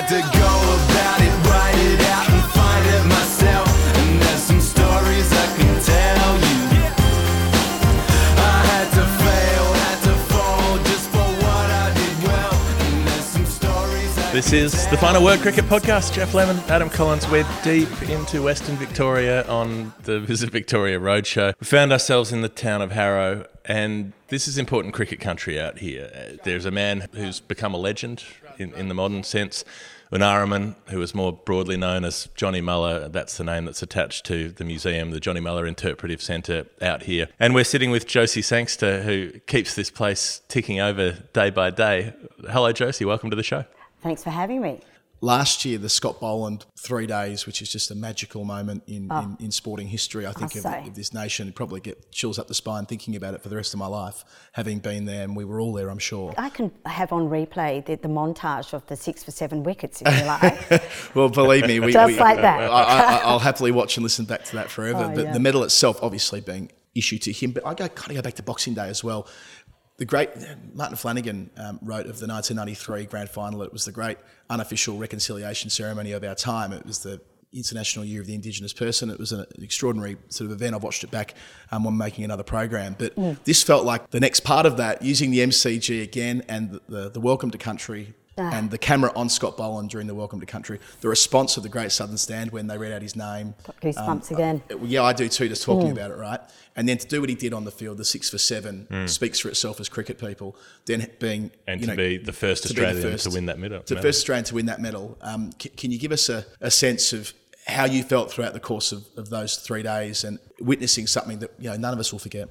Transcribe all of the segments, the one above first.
had to go about it, write it out, and find it myself. And there's some stories I can tell you. I had to fail, had to fall just for what I did well. And there's some stories I This is the Final Word. Cricket Podcast. Geoff Lemon, Adam Collins. We're deep into Western Victoria on the Visit Victoria Roadshow. We found ourselves in the town of Harrow, and this is important cricket country out here. There's a man who's become a legend in, in the modern sense. Unaaramin, who is more broadly known as Johnny Mullagh, that's the name that's attached to the museum, the Johnny Mullagh Interpretive Centre out here. And we're sitting with Josie Sangster, who keeps this place ticking over day by day. Hello, Josie. Welcome to the show. Thanks for having me. Last year the Scott Boland three days, which is just a magical moment in, oh. in, in sporting history. I think of, of this nation. Probably get chills up the spine thinking about it for the rest of my life, having been there, and we were all there. I'm sure. I can have on replay the, the montage of the six for seven wickets if you like. Well, believe me, we, Just we- like that. I, I, I'll happily watch and listen back to that forever. Oh, but yeah. the medal itself, obviously, being issued to him. But I go kind of go back to Boxing Day as well. The great Martin Flanagan um, wrote of the 1993 grand final. It was the great unofficial reconciliation ceremony of our time. It was the International Year of the Indigenous Person. It was an extraordinary sort of event. I've watched it back um, when making another program. But this felt like the next part of that, using the MCG again and the, the, the Welcome to Country and the camera on Scott Boland during the Welcome to Country, the response of the Great Southern Stand when they read out his name. Got goosebumps again. Uh, Yeah, I do too, just talking about it, right? And then to do what he did on the field, the six for seven, speaks for itself as cricket people. Then being And you to know, be the first to be the Australian first- to win that medal. to medal. first Australian to win that medal. Um, c- can you give us a, a sense of how you felt throughout the course of, of those three days and witnessing something that you know none of us will forget?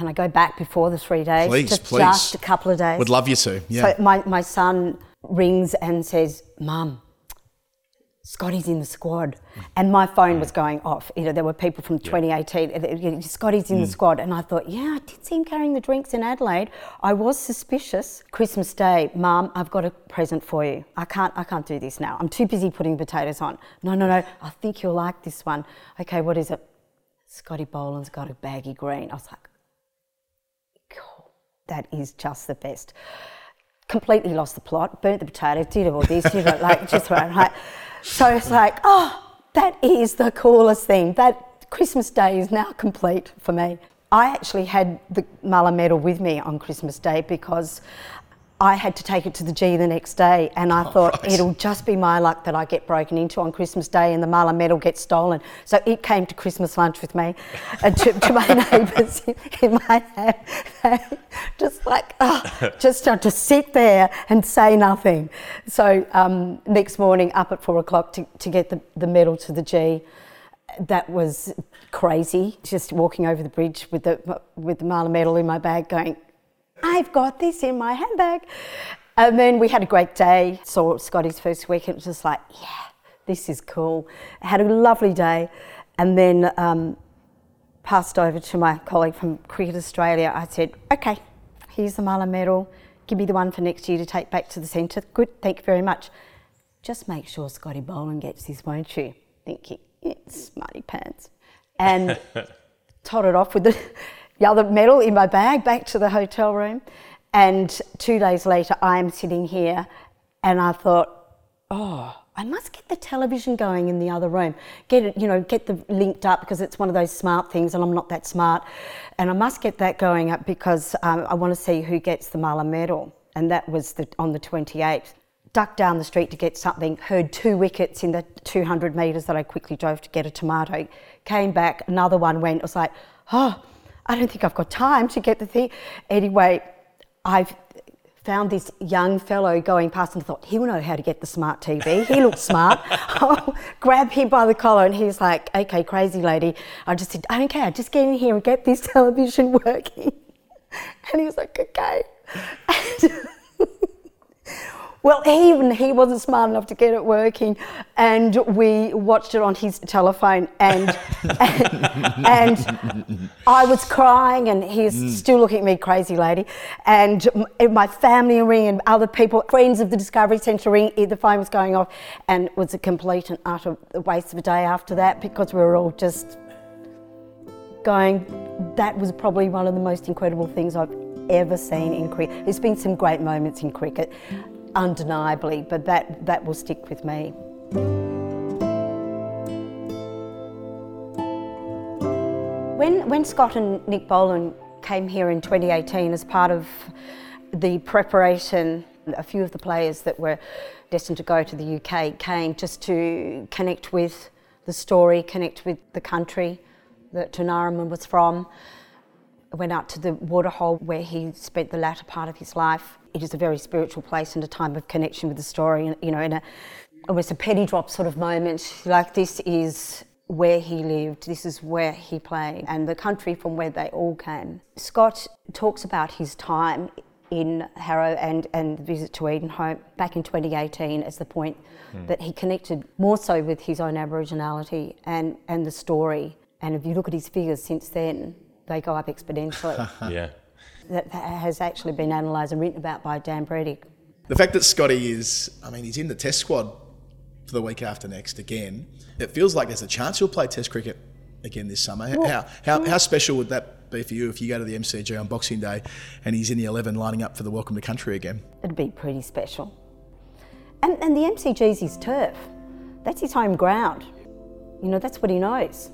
Can I go back before the three days? Please, just, please. Just a couple of days. Would love you to. Yeah. So my, my son rings and says, Mum, Scotty's in the squad. And my phone was going off. You know, there were people from 2018, uh, Scotty's in the squad. And I thought, yeah, I did see him carrying the drinks in Adelaide. I was suspicious. Christmas Day, Mum, I've got a present for you. I can't, I can't do this now. I'm too busy putting potatoes on. No, no, no, I think you'll like this one. Okay, what is it? Scotty Boland's got a baggy green. I was like. That is just the best. Completely lost the plot, burnt the potatoes, did all this, you know, like just right, right. So it's like, oh, that is the coolest thing. That Christmas Day is now complete for me. I actually had the Mullagh medal with me on Christmas Day because I had to take it to the G the next day, and I thought right. it'll just be my luck that I get broken into on Christmas Day and the Mullagh medal gets stolen. So it came to Christmas lunch with me, and to, to my neighbours in, in my hand, just like oh, just to, to sit there and say nothing. So um, next morning, up at four o'clock to, to get the, the medal to the G. That was crazy. Just walking over the bridge with the with the Mullagh medal in my bag, going, I've got this in my handbag. And then we had a great day. Saw Scotty's first week. and It was just like, yeah, this is cool. Had a lovely day. And then um, passed over to my colleague from Cricket Australia. I said, okay, here's the Mullagh medal. Give me the one for next year to take back to the centre. Good, thank you very much. Just make sure Scotty Boland gets this, won't you? Thinking, it's smarty pants. And totted off with the, the other medal in my bag back to the hotel room. And two days later, I am sitting here and I thought, oh, I must get the television going in the other room. Get it, you know, get the linked up because it's one of those smart things and I'm not that smart. And I must get that going up because um, I want to see who gets the Mullagh medal. And that was the, on the 28th. Ducked down the street to get something, heard two wickets in the 200 metres that I quickly drove to get a tomato. Came back, another one went. I was like, oh, I don't think I've got time to get the thing. Anyway, I've found this young fellow going past and thought, he'll know how to get the smart TV. He looks smart. I'll grab him by the collar and he's like, okay, crazy lady. I just said, I don't care, just get in here and get this television working. And he was like, okay. Well, even he wasn't smart enough to get it working, and we watched it on his telephone, and and, and I was crying, and he's mm. still looking at me, crazy lady, and my family ring and other people, friends of the Discovery Centre ring, the phone was going off, and it was a complete and utter waste of a day after that because we were all just going, that was probably one of the most incredible things I've ever seen in cricket. There's been some great moments in cricket. Undeniably, but that, that will stick with me. When, when Scott and Nick Boland came here in 2018 as part of the preparation, a few of the players that were destined to go to the UK came just to connect with the story, connect with the country that Tunaraman was from. Went out to the waterhole where he spent the latter part of his life. It is a very spiritual place and a time of connection with the story, you know, in a almost a penny drop sort of moment. Like this is where he lived, this is where he played, and the country from where they all came. Scott talks about his time in Harrow and, and the visit to Edenhope back in 2018 as the point hmm. that he connected more so with his own Aboriginality and, and the story. And if you look at his figures since then, they go up exponentially. Yeah. that, that has actually been analysed and written about by Dan Brettig. The fact that Scotty is, I mean, he's in the test squad for the week after next again. It feels like there's a chance he'll play test cricket again this summer. How, how, how special would that be for you if you go to the MCG on Boxing Day and he's in the 11 lining up for the Welcome to Country again? It'd be pretty special. And, and the MCG's his turf. That's his home ground. You know, that's what he knows.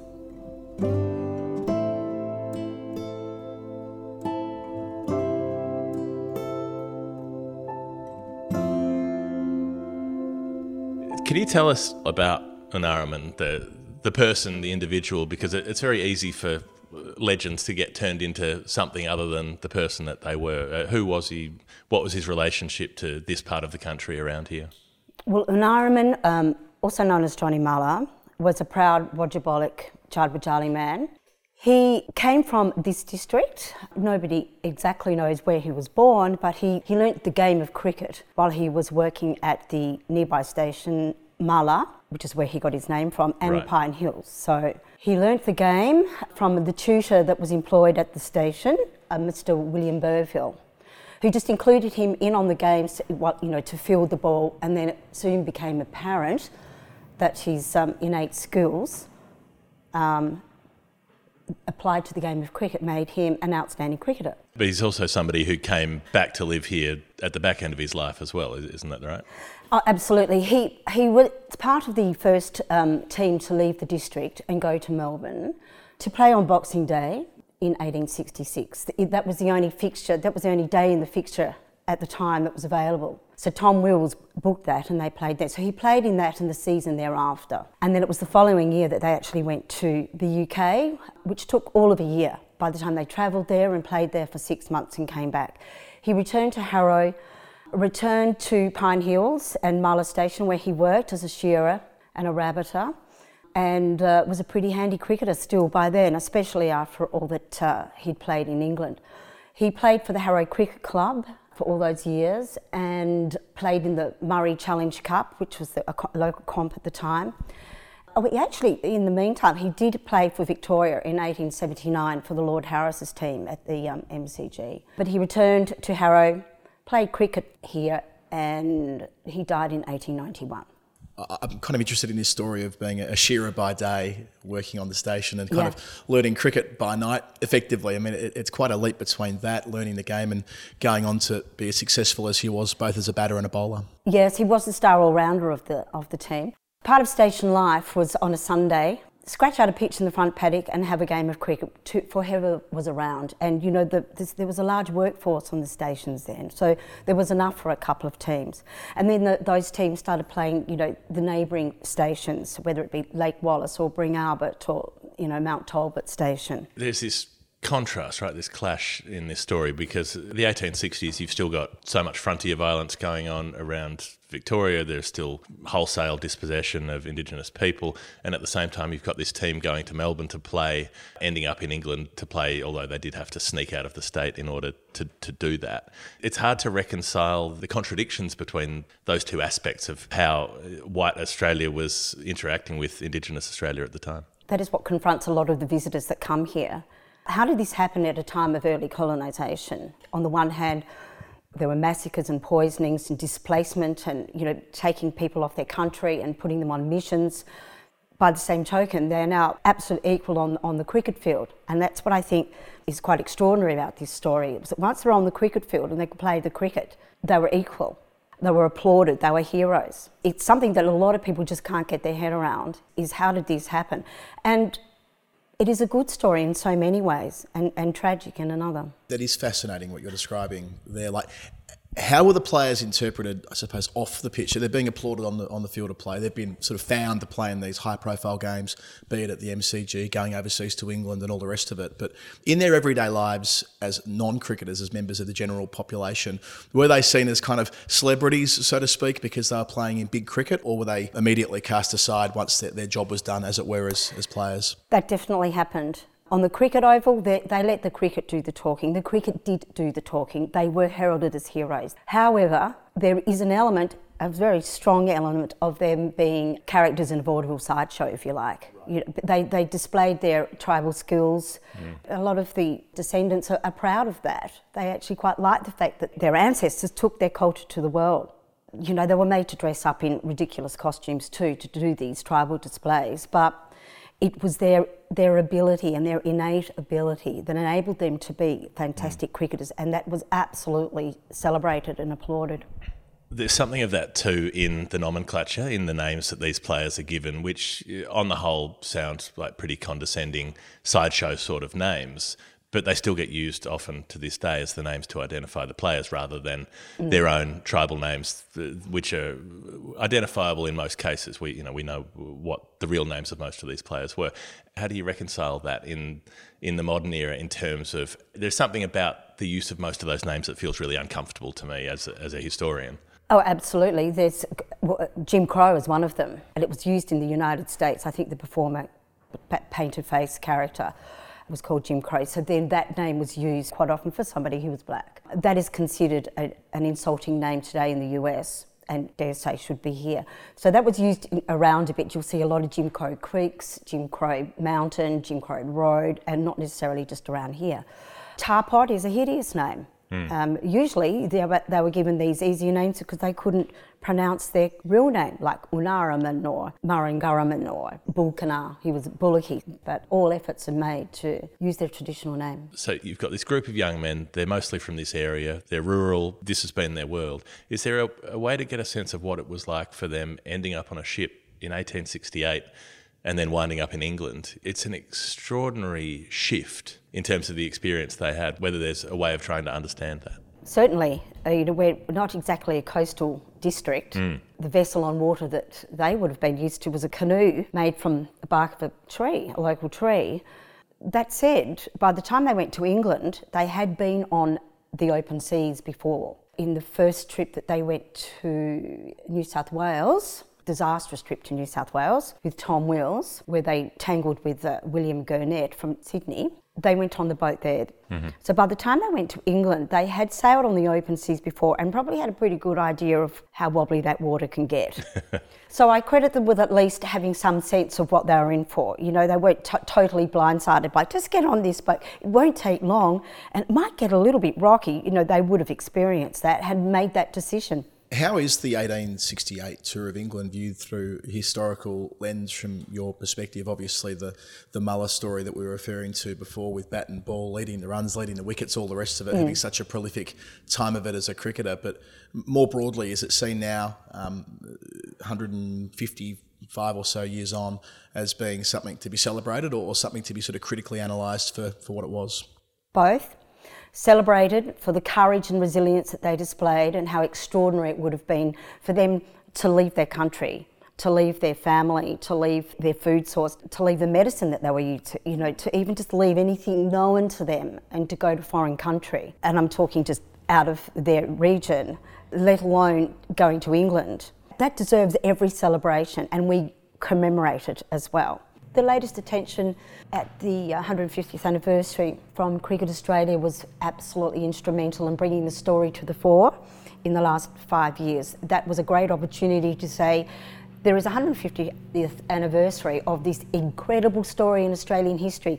Can you tell us about Unaaramin, the the person, the individual? Because it, it's very easy for legends to get turned into something other than the person that they were. Uh, who was he? What was his relationship to this part of the country around here? Well, Unaaramin, um, also known as Johnny Mullagh, was a proud Wotjobaluk Jardwadjali man. He came from this district. Nobody exactly knows where he was born, but he, he learnt the game of cricket while he was working at the nearby station Mullagh, which is where he got his name from, and Right. Pine Hills. So he learnt the game from the tutor that was employed at the station, uh, Mr. William Burville, who just included him in on the games, what- you know, to field the ball, and then it soon became apparent that his um, innate skills um, applied to the game of cricket made him an outstanding cricketer. But he's also somebody who came back to live here at the back end of his life as well, is- isn't that right? Oh, absolutely. He he was part of the first um, team to leave the district and go to Melbourne to play on Boxing Day in 1866. That was the only fixture. That was the only day in the fixture at the time that was available. So Tom Wills booked that and they played that. So he played in that in the season thereafter. And then it was the following year that they actually went to the UK, which took all of a year by the time they travelled there and played there for six months and came back. He returned to Harrow returned to Pine Hills and Mullagh Station where he worked as a shearer and a rabbiter and uh, was a pretty handy cricketer still by then, especially after all that uh, he'd played in England. He played for the Harrow Cricket Club for all those years and played in the Murray Challenge Cup, which was the, a co- local comp at the time. Oh, actually, in the meantime, he did play for Victoria in 1879 for the Lord Harris's team at the um, MCG. But he returned to Harrow, played cricket here, and he died in 1891. I'm kind of interested in this story of being a shearer by day, working on the station, and kind Yeah. of learning cricket by night effectively. I mean, it, it's quite a leap between that, learning the game, and going on to be as successful as he was, both as a batter and a bowler. Yes, he was the star all-rounder of the of the team. Part of station life was on a Sunday, scratch out a pitch in the front paddock and have a game of cricket to, for whoever was around. And you know, the, this, there was a large workforce on the stations then, so there was enough for a couple of teams. And then the, those teams started playing, you know, the neighbouring stations, whether it be Lake Wallace or Bringalbert or you know Mount Talbot station. There's this contrast, right? This clash in this story because the 1860s, you've still got so much frontier violence going on around Victoria. There's still wholesale dispossession of Indigenous people, and at the same time, you've got this team going to Melbourne to play, ending up in England to play. Although they did have to sneak out of the state in order to to do that. It's hard to reconcile the contradictions between those two aspects of how uh, white Australia was interacting with Indigenous Australia at the time. That is what confronts a lot of the visitors that come here. How did this happen at a time of early colonisation? On the one hand, there were massacres and poisonings and displacement and you know taking people off their country and putting them on missions. By the same token, they're now absolute equal on, on the cricket field. And that's what I think is quite extraordinary about this story. Is that once they're on the cricket field and they could play the cricket, they were equal. They were applauded, they were heroes. It's something that a lot of people just can't get their head around is how did this happen? And it is a good story in so many ways and, and tragic in another. That is fascinating what you're describing there. Like, how were the players interpreted, I suppose, off the pitch? So they're being applauded on the on the field of play. They've been sort of found to play in these high profile games, be it at the MCG, going overseas to England and all the rest of it. But in their everyday lives as non cricketers, as members of the general population, were they seen as kind of celebrities, so to speak, because they were playing in big cricket, or were they immediately cast aside once their, their job was done, as it were, as, as players? That definitely happened. On the cricket oval, they, they let the cricket do the talking. The cricket did do the talking. They were heralded as heroes. However, there is an element, a very strong element, of them being characters in a vaudeville sideshow, if you like. You know, they, they displayed their tribal skills. Mm. A lot of the descendants are, are proud of that. They actually quite like the fact that their ancestors took their culture to the world. You know, they were made to dress up in ridiculous costumes too to do these tribal displays, but it was their their ability and their innate ability that enabled them to be fantastic cricketers, and that was absolutely celebrated and applauded. There's something of that too in the nomenclature, in the names that these players are given, which uh, on the whole sound like pretty condescending sideshow sort of names. But they still get used often to this day as the names to identify the players rather than their mm. own tribal names, which are identifiable in most cases. We, you know, we know what the real names of most of these players were. How do you reconcile that in in the modern era in terms of there's something about the use of most of those names that feels really uncomfortable to me as a, as a historian. Oh, absolutely. There's Jim Crow is one of them, and it was used in the United States. I think the performer, pa- painted face character, was called Jim Crow. So then that name was used quite often for somebody who was black. That is considered a, an insulting name today in the US. And dare say should be here. So that was used around a bit. You'll see a lot of Jim Crow Creeks, Jim Crow Mountain, Jim Crow Road, and not necessarily just around here. Tarpot is a hideous name. Um, usually they were, they were given these easier names because they couldn't pronounce their real name, like Unaaramin or Murrungaraman or Bulkana. He was Bullocky. But all efforts are made to use their traditional name. So you've got this group of young men. They're mostly from this area. They're rural. This has been their world. Is there a, a way to get a sense of what it was like for them ending up on a ship in 1868 and then winding up in England? It's an extraordinary shift in terms of the experience they had. Whether there's a way of trying to understand that. Certainly, uh, you know, we're not exactly a coastal district. The vessel on water that they would have been used to was a canoe made from the bark of a tree, a local tree. That said, by the time they went to England, they had been on the open seas before. In the first trip that they went to New South Wales, disastrous trip to New South Wales with Tom Wills, where they tangled with uh, William Gurnett from Sydney. They went on the boat there. So by the time they went to England, they had sailed on the open seas before and probably had a pretty good idea of how wobbly that water can get. so I credit them with at least having some sense of what they were in for. You know, they weren't t- totally blindsided by just get on this boat. It won't take long and it might get a little bit rocky. You know, they would have experienced that, had made that decision. How is the 1868 tour of England viewed through historical lens from your perspective? Obviously, the the Mullagh story that we were referring to before with bat and ball, leading the runs, leading the wickets, all the rest of it, having such a prolific time of it as a cricketer. But more broadly, is it seen now, um, 155 or so years on, as being something to be celebrated or, or something to be sort of critically analysed for, for what it was? both, celebrated for the courage and resilience that they displayed and how extraordinary it would have been for them to leave their country, to leave their family, to leave their food source, to leave the medicine that they were used to, you know, to even just leave anything known to them and to go to foreign country. And I'm talking just out of their region, let alone going to England. That deserves every celebration and we commemorate it as well. The latest attention at the uh, 150th anniversary from Cricket Australia was absolutely instrumental in bringing the story to the fore in the last five years. That was a great opportunity to say there is a 150th anniversary of this incredible story in Australian history.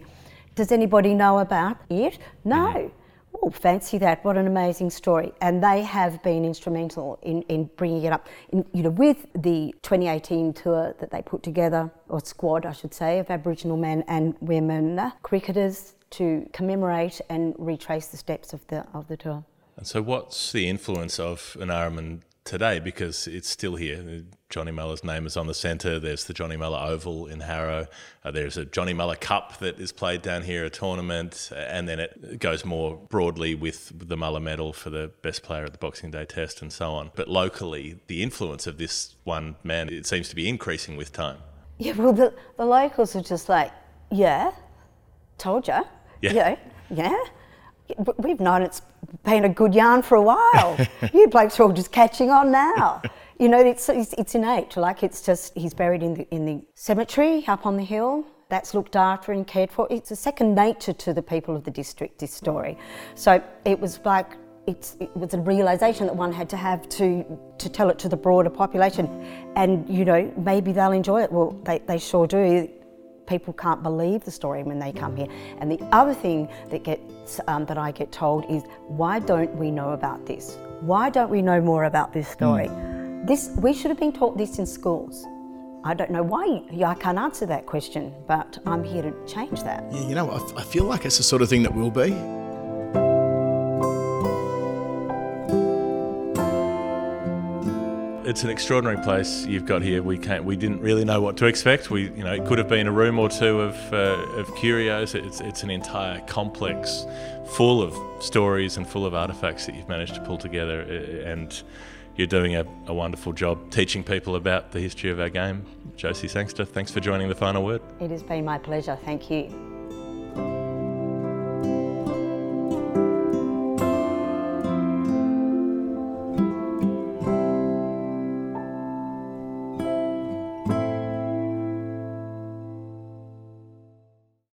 Does anybody know about it? Mm-hmm. No. Oh, fancy that! What an amazing story! And they have been instrumental in, in bringing it up. In, you know, with the 2018 tour that they put together, or squad, I should say, of Aboriginal men and women uh, cricketers to commemorate and retrace the steps of the of the tour. And so, what's the influence of Unaaramin today because it's still here. Johnny Mullagh's name is on the centre. There's the Johnny Mullagh Oval in Harrow. Uh, there's a Johnny Mullagh Cup that is played down here, a tournament, and then it goes more broadly with the Mullagh Medal for the best player at the Boxing Day Test and so on. But locally, the influence of this one man it seems to be increasing with time. Yeah, well, the, the locals are just like, yeah, told you. Yeah. You know, yeah. But We've known it's been a good yarn for a while. you blokes are all just catching on now. You know, it's, it's, it's innate. Like, it's just, he's buried in the, in the cemetery up on the hill. That's looked after and cared for. It's a second nature to the people of the district, this story. So it was like, it's, it was a realization that one had to have to, to tell it to the broader population. And, you know, maybe they'll enjoy it. Well, they, they sure do people can't believe the story when they come here. And the other thing that gets um, that I get told is, why don't we know about this? Why don't we know more about this story? This we should have been taught this in schools. I don't know why. I can't answer that question, but I'm here to change that. Yeah, you know, I, I feel like it's the sort of thing that will be. It's an extraordinary place you've got here. We can't, we didn't really know what to expect. We, you know, it could have been a room or two of, uh, of curios. It's, it's an entire complex full of stories and full of artifacts that you've managed to pull together. uh, And you're doing a, a wonderful job teaching people about the history of our game. Josie Sangster, thanks for joining the final word. It has been my pleasure. Thank you.